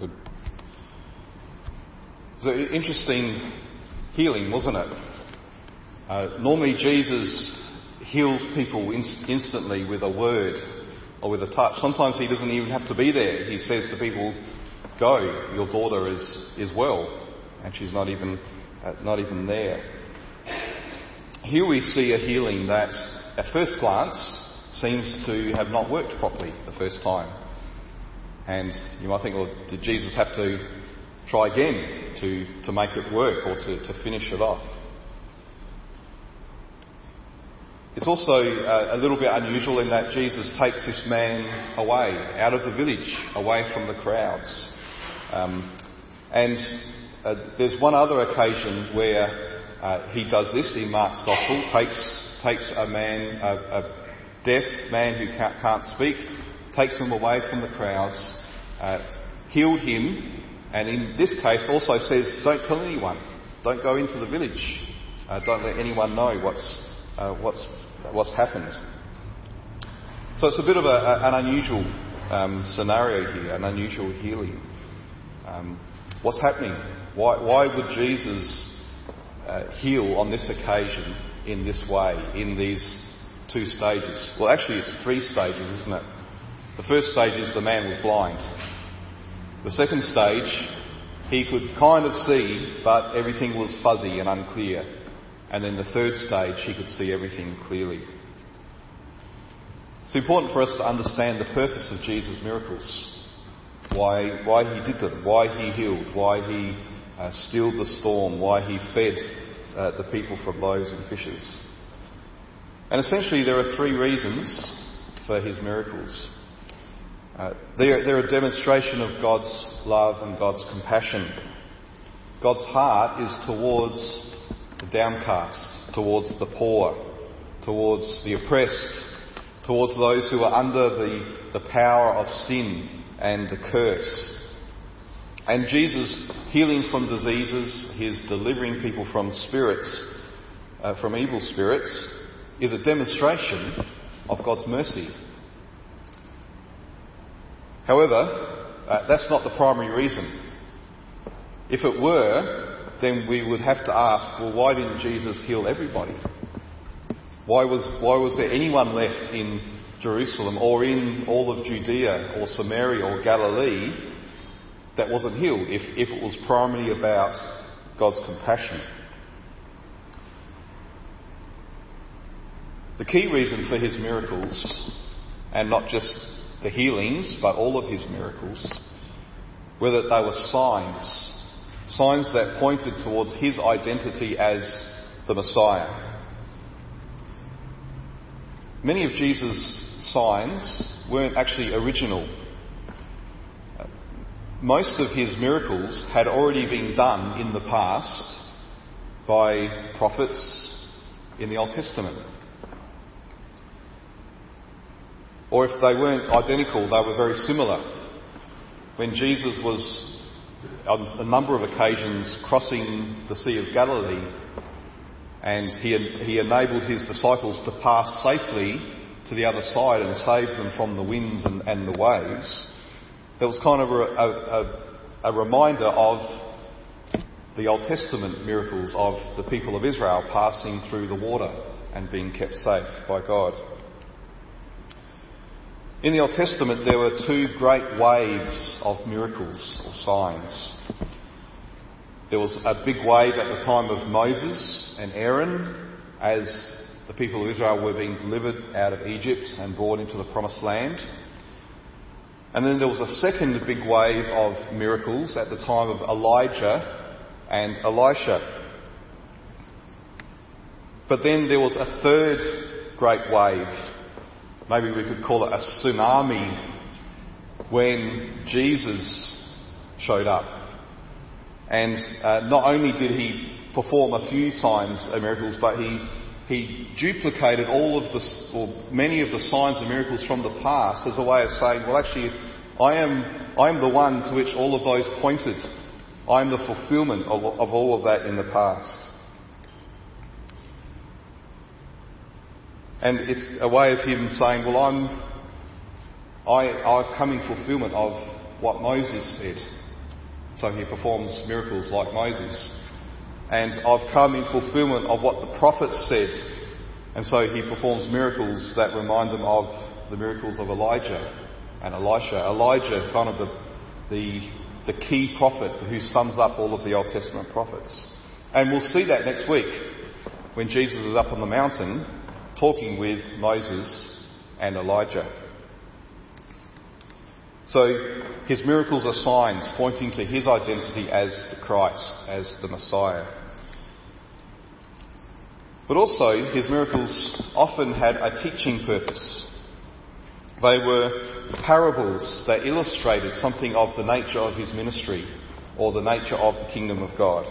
Good. An interesting healing, wasn't it? Uh, normally, Jesus heals people in- instantly with a word or with a touch. Sometimes he doesn't even have to be there. He says to people, "Go, your daughter is is well," and she's not even uh, not even there. Here we see a healing that, at first glance, seems to have not worked properly the first time. And you might think, well, did Jesus have to try again to, to make it work or to, to finish it off? It's also uh, a little bit unusual in that Jesus takes this man away, out of the village, away from the crowds. Um, and uh, there's one other occasion where uh, he does this in Mark's Gospel, takes, takes a man, a, a deaf man who can't, can't, speak, takes him away from the crowds, uh, healed him, and in this case also says, don't tell anyone, don't go into the village, uh, don't let anyone know what's, uh, what's, what's happened. So it's a bit of a, a, an unusual um, scenario here, an unusual healing. Um, what's happening? Why, why would Jesus uh, heal on this occasion in this way, in these two stages? Well, actually, it's three stages, isn't it? The first stage is the man was blind. The second stage, he could kind of see, but everything was fuzzy and unclear. And then the third stage, he could see everything clearly. It's important for us to understand the purpose of Jesus' miracles. Why, why he did them, why he healed, why he uh, stilled the storm, why he fed uh, the people from loaves and fishes. And essentially, there are three reasons for his miracles. Uh, they're, they're a demonstration of God's love and God's compassion. God's heart is towards the downcast, towards the poor, towards the oppressed, towards those who are under the, the power of sin and the curse. And Jesus healing from diseases, his delivering people from spirits, uh, from evil spirits, is a demonstration of God's mercy. However, uh, that's not the primary reason. If it were, then we would have to ask, well, why didn't Jesus heal everybody? Why was, why was there anyone left in Jerusalem or in all of Judea or Samaria or Galilee that wasn't healed if, if it was primarily about God's compassion? The key reason for his miracles, and not just the healings, but all of his miracles, were that they were signs. Signs that pointed towards his identity as the Messiah. Many of Jesus' signs weren't actually original. Most of his miracles had already been done in the past by prophets in the Old Testament. Or if they weren't identical, they were very similar. When Jesus was on a number of occasions crossing the Sea of Galilee and he, he enabled his disciples to pass safely to the other side and save them from the winds and, and the waves, that was kind of a, a, a, reminder of the Old Testament miracles of the people of Israel passing through the water and being kept safe by God. In the Old Testament, there were two great waves of miracles or signs. There was a big wave at the time of Moses and Aaron as the people of Israel were being delivered out of Egypt and brought into the promised land. And then there was a second big wave of miracles at the time of Elijah and Elisha. But then there was a third great wave. Maybe we could call it a tsunami when Jesus showed up. And uh, not only did he perform a few signs and miracles, but he, he duplicated all of the, or many of the signs and miracles from the past as a way of saying, well, actually, I am, I am the one to which all of those pointed. I am the fulfillment of, of all of that in the past. And it's a way of him saying, well, I'm, I, I've come in fulfillment of what Moses said So he performs miracles like Moses. And I've come in fulfillment of what the prophets said. And so he performs miracles that remind them of the miracles of Elijah and Elisha. Elijah, kind of the, the, the key prophet who sums up all of the Old Testament prophets. And we'll see that next week when Jesus is up on the mountain talking with Moses and Elijah. So his miracles are signs pointing to his identity as the Christ, as the Messiah. But also, his miracles often had a teaching purpose. They were parables that illustrated something of the nature of his ministry or the nature of the kingdom of God.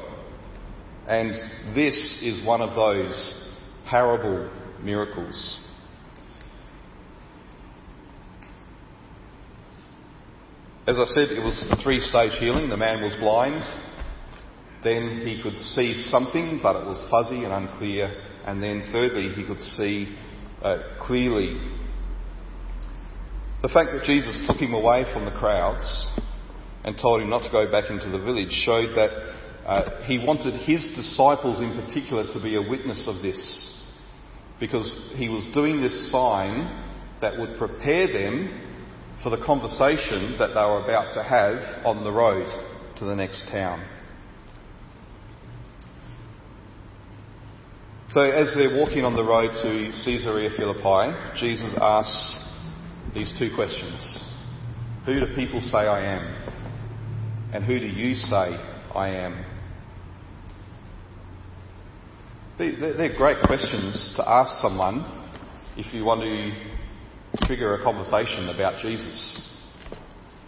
And this is one of those parable miracles. As I said, it was a three stage healing. The man was blind. Then he could see something, but it was fuzzy and unclear. And then thirdly, he could see uh, clearly. The fact that Jesus took him away from the crowds and told him not to go back into the village showed that uh, he wanted his disciples in particular to be a witness of this because he was doing this sign that would prepare them for the conversation that they were about to have on the road to the next town. So, as they're walking on the road to Caesarea Philippi, Jesus asks these two questions Who do people say I am? And who do you say I am? They're great questions to ask someone if you want to trigger a conversation about Jesus.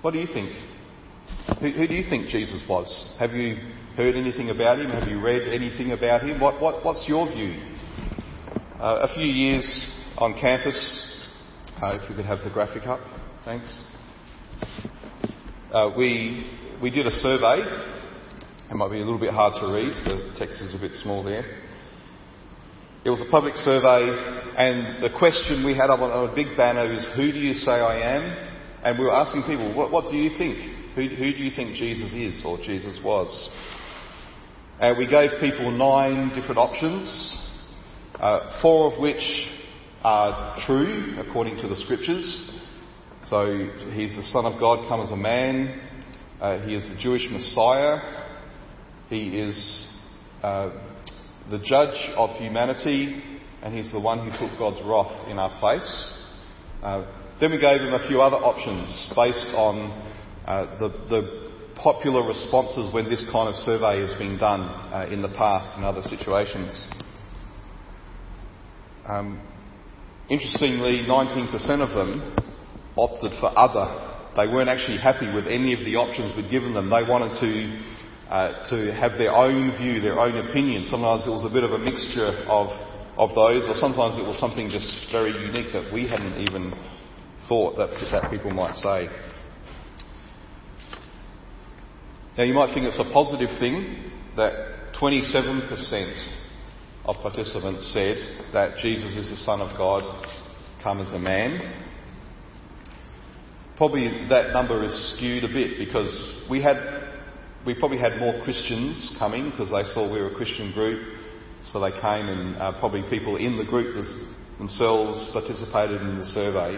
What do you think? Who, do you think Jesus was? Have you heard anything about him? Have you read anything about him? What, what, what's your view? Uh, a few years on campus, uh, if we could have the graphic up, thanks. Uh, we, we did a survey. It might be a little bit hard to read, the text is a bit small there. It was a public survey, and the question we had up on a big banner is, Who do you say I am? And we were asking people, What, what do you think? Who, who, do you think Jesus is or Jesus was? And we gave people nine different options, uh, four of which are true according to the scriptures. So he's the Son of God come as a man. Uh, he is the Jewish Messiah. He is uh, the judge of humanity, and he's the one who took God's wrath in our place. Uh, then we gave him a few other options based on uh, the, the, popular responses when this kind of survey has been done uh, in the past in other situations. Um, interestingly, 19% of them opted for other. They weren't actually happy with any of the options we'd given them. They wanted to uh, to have their own view, their own opinion. Sometimes it was a bit of a mixture of, of those, or sometimes it was something just very unique that we hadn't even thought that, that people might say. Now, you might think it's a positive thing that 27% of participants said that Jesus is the Son of God come as a man. Probably that number is skewed a bit because we had we probably had more Christians coming because they saw we were a Christian group, so they came and uh, probably people in the group themselves participated in the survey.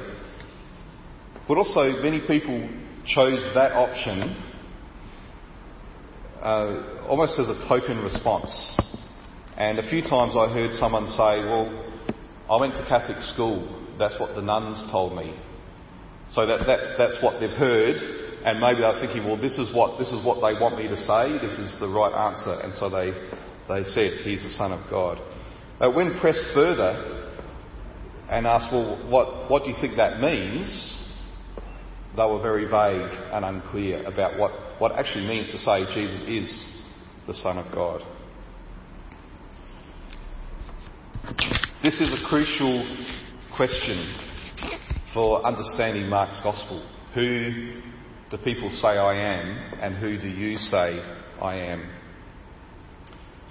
But also, many people chose that option uh, almost as a token response. And a few times I heard someone say, Well, I went to Catholic school, that's what the nuns told me. So that, that's, that's what they've heard, and maybe they're thinking, well, this is what this is what they want me to say. This is the right answer, and so they they said, "He's the Son of God." Uh, when pressed further and asked, "Well, what what do you think that means?" They were very vague and unclear about what what actually means to say Jesus is the Son of God. This is a crucial question for understanding Mark's Gospel. Who do people say I am, and who do you say I am?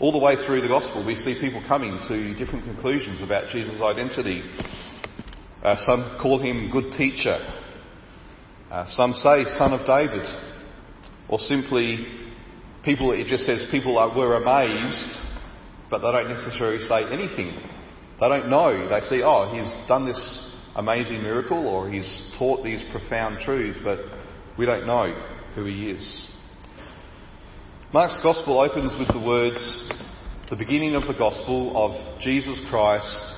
All the way through the Gospel, we see people coming to different conclusions about Jesus' identity. Uh, some call him good teacher. Uh, some say son of David or simply people, it just says people are, were amazed, but they don't necessarily say anything. They don't know. They see, oh, he's done this amazing miracle or he's taught these profound truths, but we don't know who he is. Mark's Gospel opens with the words, the beginning of the Gospel of Jesus Christ,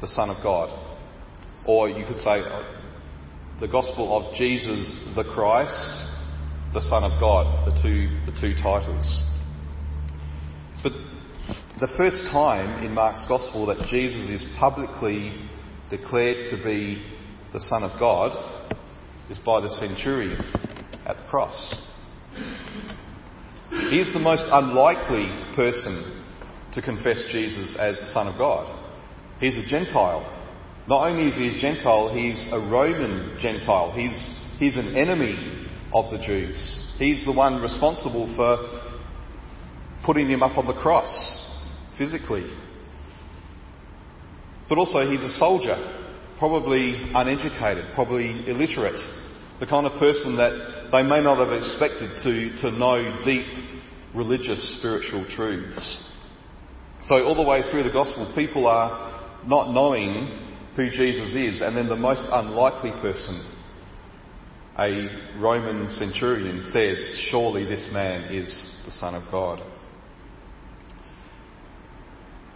the Son of God. Or you could say, the Gospel of Jesus the Christ, the Son of God, the two, the two titles. But the first time in Mark's Gospel that Jesus is publicly declared to be the Son of God is by the centurion at the cross. He is the most unlikely person to confess Jesus as the Son of God. He's a Gentile. Not only is he a Gentile, he's a Roman Gentile. He's, he's an enemy of the Jews. He's the one responsible for putting him up on the cross physically. But also, he's a soldier, probably uneducated, probably illiterate, the kind of person that they may not have expected to, to know deep religious, spiritual truths. So, all the way through the gospel, people are not knowing who Jesus is, and then the most unlikely person, a Roman centurion, says, Surely this man is the Son of God.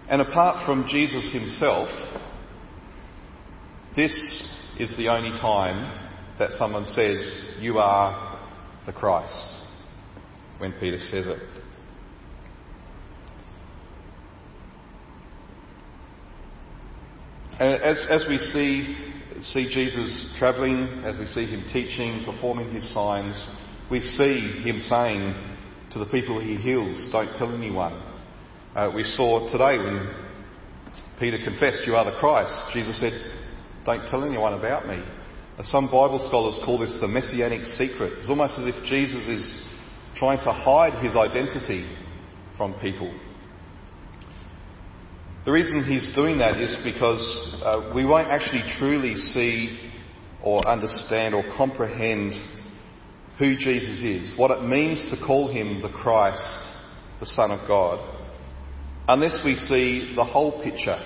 And apart from Jesus himself, this is the only time that someone says, You are the Christ, when Peter says it. As, as we see, see Jesus travelling, as we see him teaching, performing his signs, we see him saying to the people he heals, Don't tell anyone. Uh, we saw today when Peter confessed, You are the Christ. Jesus said, Don't tell anyone about me. Some Bible scholars call this the messianic secret. It's almost as if Jesus is trying to hide his identity from people. The reason he's doing that is because uh, we won't actually truly see or understand or comprehend who Jesus is, what it means to call him the Christ, the Son of God, unless we see the whole picture,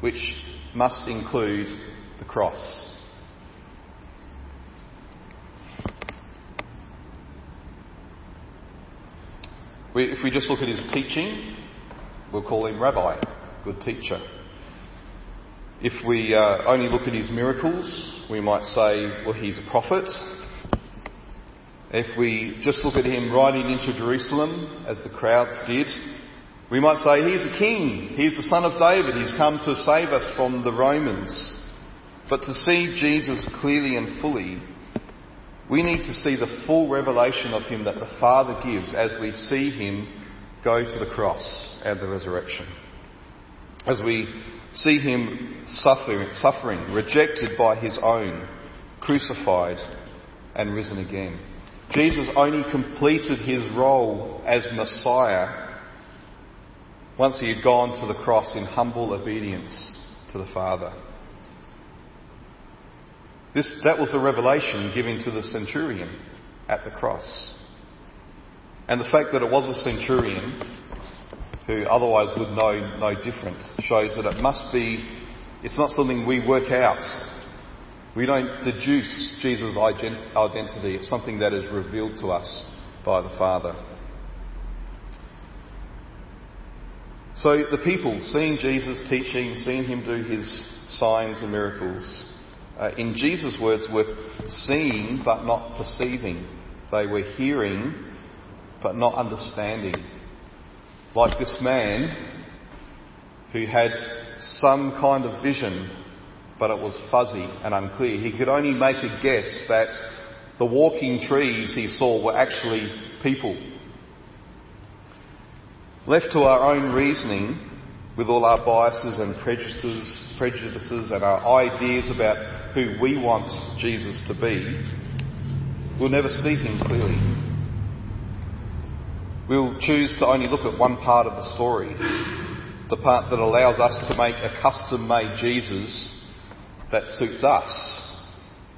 which must include the cross. We, if we just look at his teaching, we'll call him Rabbi good teacher. If we uh, only look at his miracles, we might say, well, he's a prophet. If we just look at him riding into Jerusalem, as the crowds did, we might say, he's a king. He's the son of David. He's come to save us from the Romans. But to see Jesus clearly and fully, we need to see the full revelation of him that the Father gives as we see him go to the cross and the resurrection as we see him suffering, suffering, rejected by his own, crucified and risen again. Jesus only completed his role as Messiah once he had gone to the cross in humble obedience to the Father. This, that was the revelation given to the centurion at the cross. And the fact that it was a centurion who otherwise would know no different, shows that it must be, it's not something we work out. We don't deduce Jesus' identity, it's something that is revealed to us by the Father. So the people, seeing Jesus teaching, seeing him do his signs and miracles, uh, in Jesus' words, were seeing but not perceiving. They were hearing but not understanding like this man who had some kind of vision, but it was fuzzy and unclear. He could only make a guess that the walking trees he saw were actually people. Left to our own reasoning, with all our biases and prejudices, prejudices and our ideas about who we want Jesus to be, we'll never see him clearly. We'll choose to only look at one part of the story, the part that allows us to make a custom made Jesus that suits us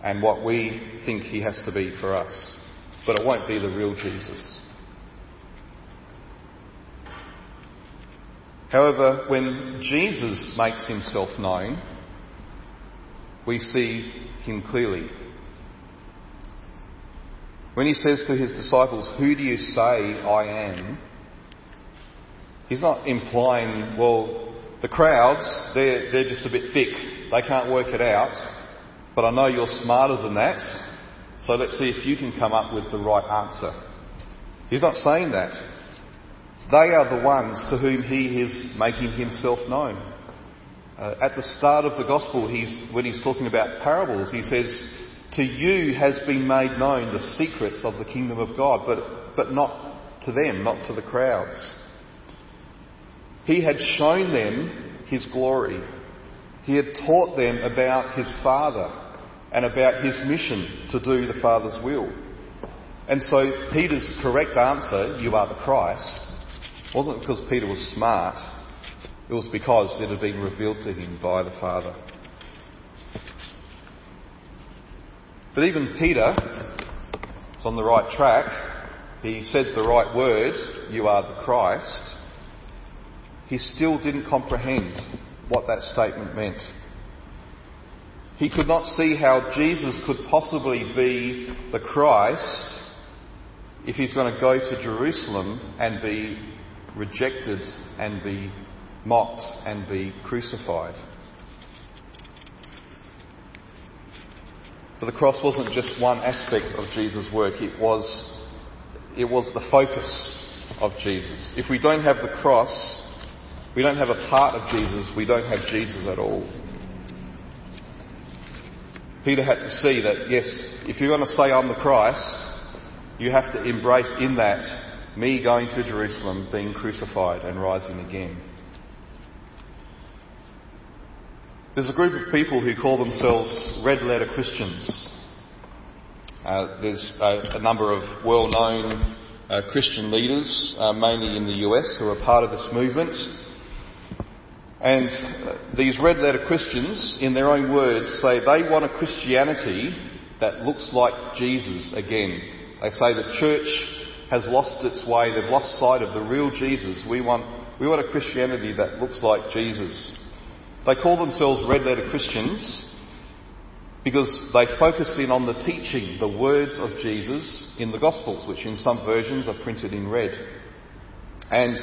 and what we think he has to be for us. but it won't be the real Jesus. However, when Jesus makes himself known, we see him clearly. When he says to his disciples, Who do you say I am? He's not implying, well, the crowds, they're, they're just a bit thick. They can't work it out. But I know you're smarter than that. So let's see if you can come up with the right answer. He's not saying that. They are the ones to whom he is making himself known. Uh, at the start of the gospel, he's, when he's talking about parables, he says, To you has been made known the secrets of the kingdom of God, but, but not to them, not to the crowds. He had shown them his glory. He had taught them about his Father and about his mission to do the Father's will. And so Peter's correct answer, you are the Christ, wasn't because Peter was smart, it was because it had been revealed to him by the Father. But even Peter was on the right track. He said the right word, you are the Christ. He still didn't comprehend what that statement meant. He could not see how Jesus could possibly be the Christ if he's going to go to Jerusalem and be rejected and be mocked and be crucified. But the cross wasn't just one aspect of Jesus' work, it was, it was the focus of Jesus. If we don't have the cross, we don't have a part of Jesus, we don't have Jesus at all. Peter had to see that, yes, if you're going to say I'm the Christ, you have to embrace in that me going to Jerusalem, being crucified and rising again. There's a group of people who call themselves red letter Christians. Uh, there's a, a, number of well known uh, Christian leaders, uh, mainly in the US, who are part of this movement. And uh, these red letter Christians, in their own words, say they want a Christianity that looks like Jesus again. They say the church has lost its way, they've lost sight of the real Jesus. We want, we want a Christianity that looks like Jesus. They call themselves red letter Christians because they focus in on the teaching, the words of Jesus in the Gospels, which in some versions are printed in red. And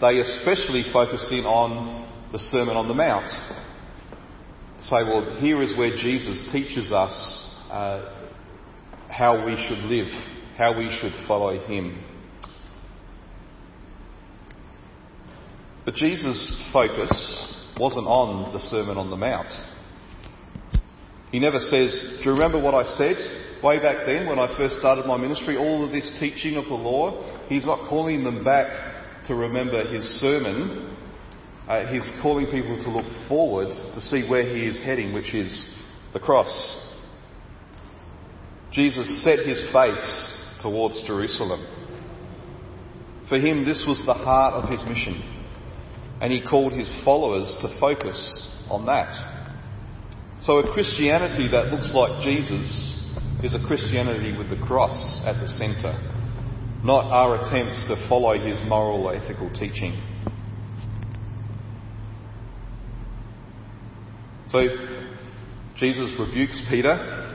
they especially focus in on the Sermon on the Mount. Say, well, here is where Jesus teaches us uh, how we should live, how we should follow him. But Jesus' focus wasn't on the Sermon on the Mount. He never says, Do you remember what I said way back then when I first started my ministry? All of this teaching of the law. He's not calling them back to remember his sermon. Uh, he's calling people to look forward to see where he is heading, which is the cross. Jesus set his face towards Jerusalem. For him, this was the heart of his mission and he called his followers to focus on that. So a Christianity that looks like Jesus is a Christianity with the cross at the centre, not our attempts to follow his moral or ethical teaching. So Jesus rebukes Peter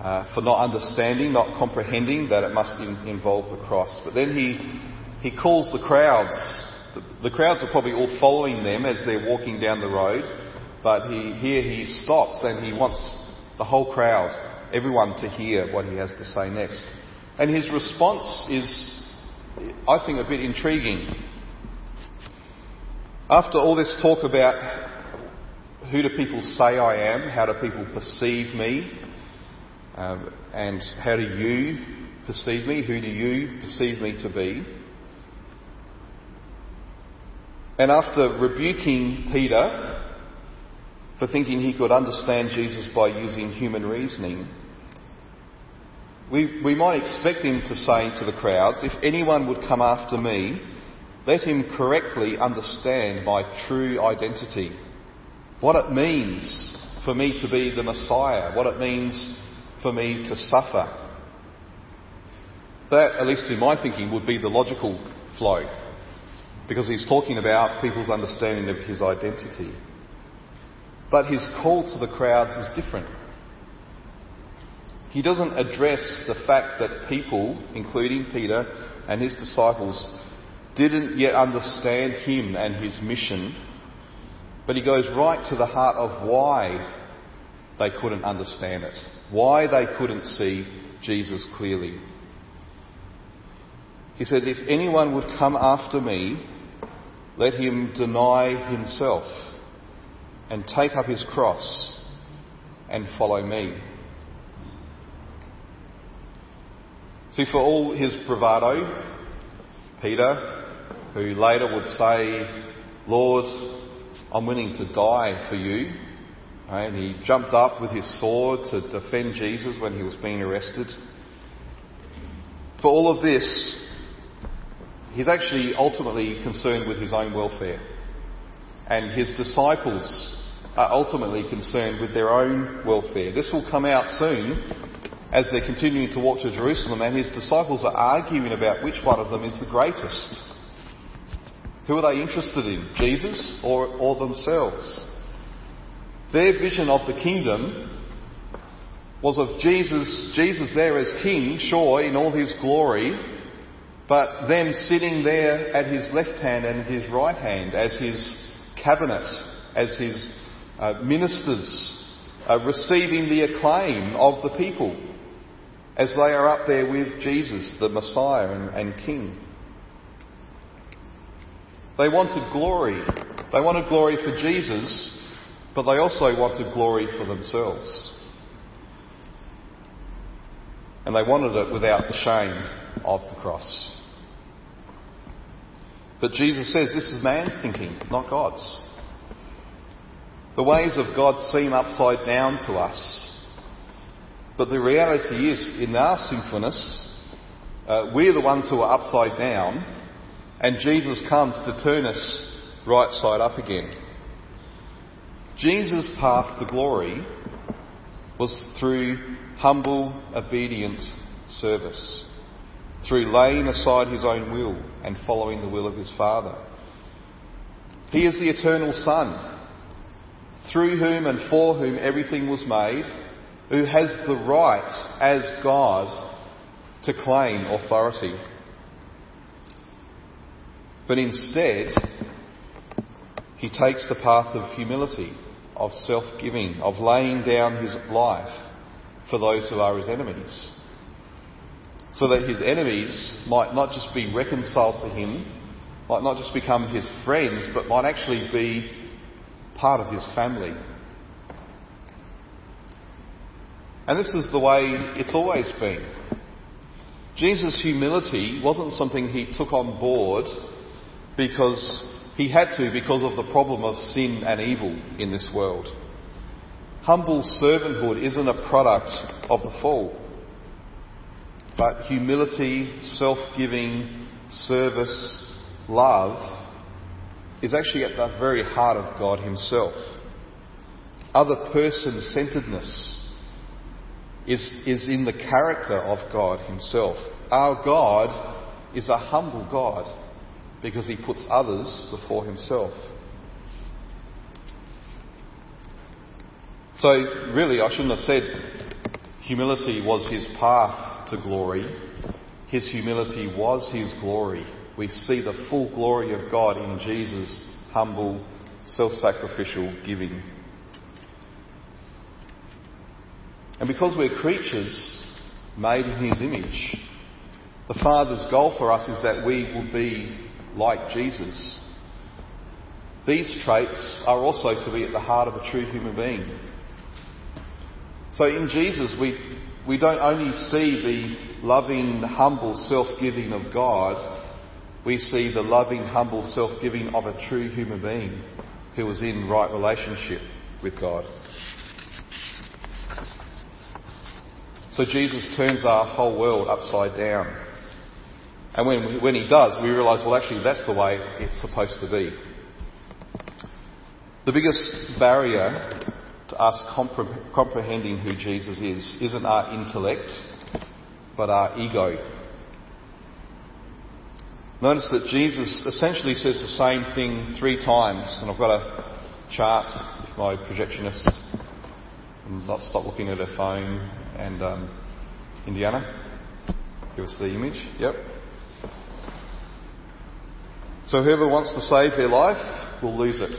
uh, for not understanding, not comprehending that it must in, involve the cross. But then he, he calls the crowds the, the crowds are probably all following them as they're walking down the road, but he, here he stops and he wants the whole crowd, everyone to hear what he has to say next. And his response is, I think, a bit intriguing. After all this talk about who do people say I am, how do people perceive me, um, and how do you perceive me, who do you perceive me to be, and after rebuking Peter for thinking he could understand Jesus by using human reasoning, we, we might expect him to say to the crowds, if anyone would come after me, let him correctly understand my true identity. What it means for me to be the Messiah, what it means for me to suffer. That, at least in my thinking, would be the logical flow, because he's talking about people's understanding of his identity. But his call to the crowds is different. He doesn't address the fact that people, including Peter and his disciples, didn't yet understand him and his mission, but he goes right to the heart of why they couldn't understand it, why they couldn't see Jesus clearly. He said, If anyone would come after me, let him deny himself and take up his cross and follow me. See, for all his bravado, Peter, who later would say, Lord, I'm willing to die for you. And he jumped up with his sword to defend Jesus when he was being arrested. For all of this, he's actually ultimately concerned with his own welfare. And his disciples are ultimately concerned with their own welfare. This will come out soon as they're continuing to walk to Jerusalem, and his disciples are arguing about which one of them is the greatest. Who are they interested in, Jesus or, or themselves? Their vision of the kingdom was of Jesus, Jesus there as king, sure, in all his glory, but them sitting there at his left hand and his right hand as his cabinet, as his uh, ministers, uh, receiving the acclaim of the people as they are up there with Jesus, the Messiah and, and King. They wanted glory. They wanted glory for Jesus, but they also wanted glory for themselves. And they wanted it without the shame of the cross. But Jesus says this is man's thinking, not God's. The ways of God seem upside down to us. But the reality is, in our sinfulness, uh, we're the ones who are upside down, and Jesus comes to turn us right side up again. Jesus' path to glory was through humble, obedient service, through laying aside his own will and following the will of his Father. He is the eternal Son, through whom and for whom everything was made, who has the right as God to claim authority. But instead, he takes the path of humility, of self giving, of laying down his life for those who are his enemies. So that his enemies might not just be reconciled to him, might not just become his friends, but might actually be part of his family. And this is the way it's always been. Jesus' humility wasn't something he took on board because he had to because of the problem of sin and evil in this world. Humble servanthood isn't a product of the fall, but humility, self-giving, service, love is actually at the very heart of God Himself. Other person centeredness is, is in the character of God Himself. Our God is a humble God because He puts others before Himself. So, really, I shouldn't have said humility was His path to glory. His humility was His glory we see the full glory of God in Jesus' humble, self sacrificial giving. And because we're creatures made in His image, the Father's goal for us is that we will be like Jesus. These traits are also to be at the heart of a true human being. So in Jesus, we, we don't only see the loving, humble self giving of God, we see the loving, humble self giving of a true human being who was in right relationship with God. So Jesus turns our whole world upside down. And when, when he does, we realise, well, actually, that's the way it's supposed to be. The biggest barrier to us compre- comprehending who Jesus is isn't our intellect, but our ego. Notice that Jesus essentially says the same thing three times, and I've got a chart if my projectionist not stop looking at her phone and um, Indiana. Give us the image. Yep. So whoever wants to save their life will lose it.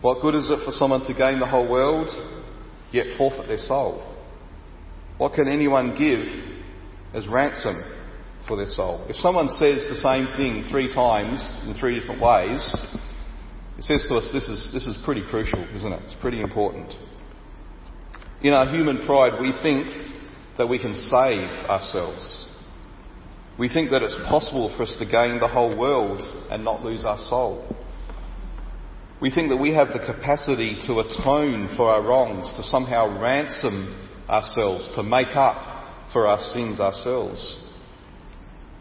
What good is it for someone to gain the whole world yet forfeit their soul? What can anyone give as ransom for their soul. If someone says the same thing three times in three different ways, it says to us this is, this is pretty crucial, isn't it? It's pretty important. In our human pride, we think that we can save ourselves. We think that it's possible for us to gain the whole world and not lose our soul. We think that we have the capacity to atone for our wrongs, to somehow ransom ourselves, to make up for our sins ourselves.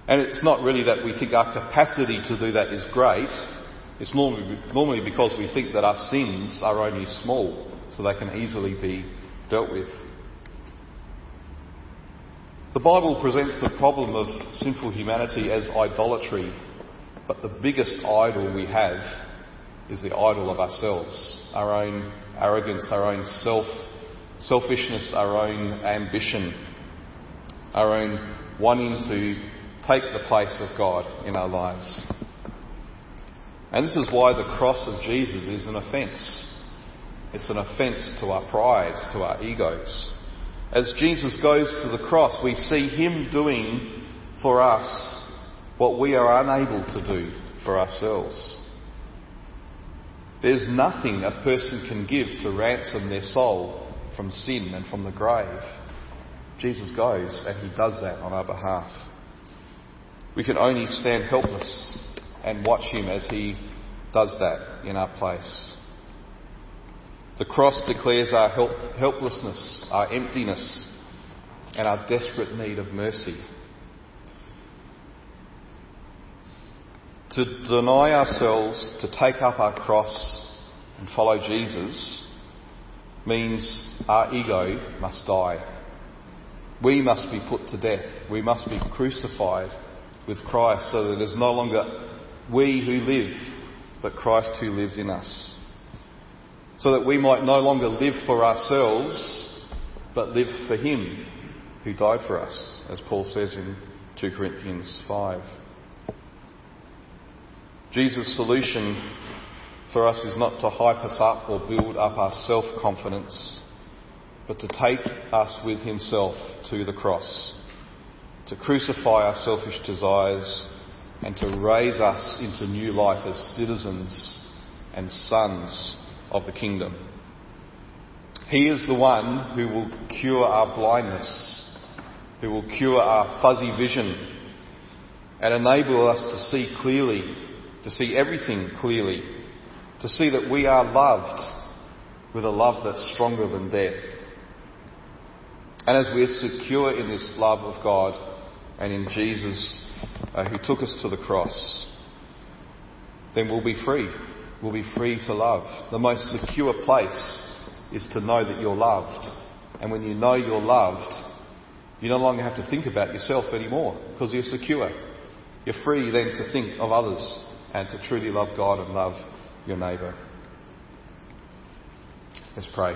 And it's not really that we think our capacity to do that is great. It's normally, normally because we think that our sins are only small, so they can easily be dealt with. The Bible presents the problem of sinful humanity as idolatry, but the biggest idol we have is the idol of ourselves, our own arrogance, our own self, selfishness, our own ambition, our own wanting to take the place of God in our lives. And this is why the cross of Jesus is an offence. It's an offence to our pride, to our egos. As Jesus goes to the cross, we see Him doing for us what we are unable to do for ourselves. There's nothing a person can give to ransom their soul from sin and from the grave. Jesus goes and He does that on our behalf. We can only stand helpless and watch him as he does that in our place. The cross declares our help, helplessness, our emptiness, and our desperate need of mercy. To deny ourselves, to take up our cross and follow Jesus means our ego must die. We must be put to death. We must be crucified with Christ so that it is no longer we who live, but Christ who lives in us. So that we might no longer live for ourselves, but live for Him who died for us, as Paul says in 2 Corinthians 5. Jesus' solution for us is not to hype us up or build up our self confidence, but to take us with Himself to the cross to crucify our selfish desires and to raise us into new life as citizens and sons of the kingdom. He is the one who will cure our blindness, who will cure our fuzzy vision and enable us to see clearly, to see everything clearly, to see that we are loved with a love that's stronger than death. And as we're secure in this love of God, and in Jesus uh, who took us to the cross, then we'll be free. We'll be free to love. The most secure place is to know that you're loved. And when you know you're loved, you no longer have to think about yourself anymore because you're secure. You're free then to think of others and to truly love God and love your neighbour. Let's pray.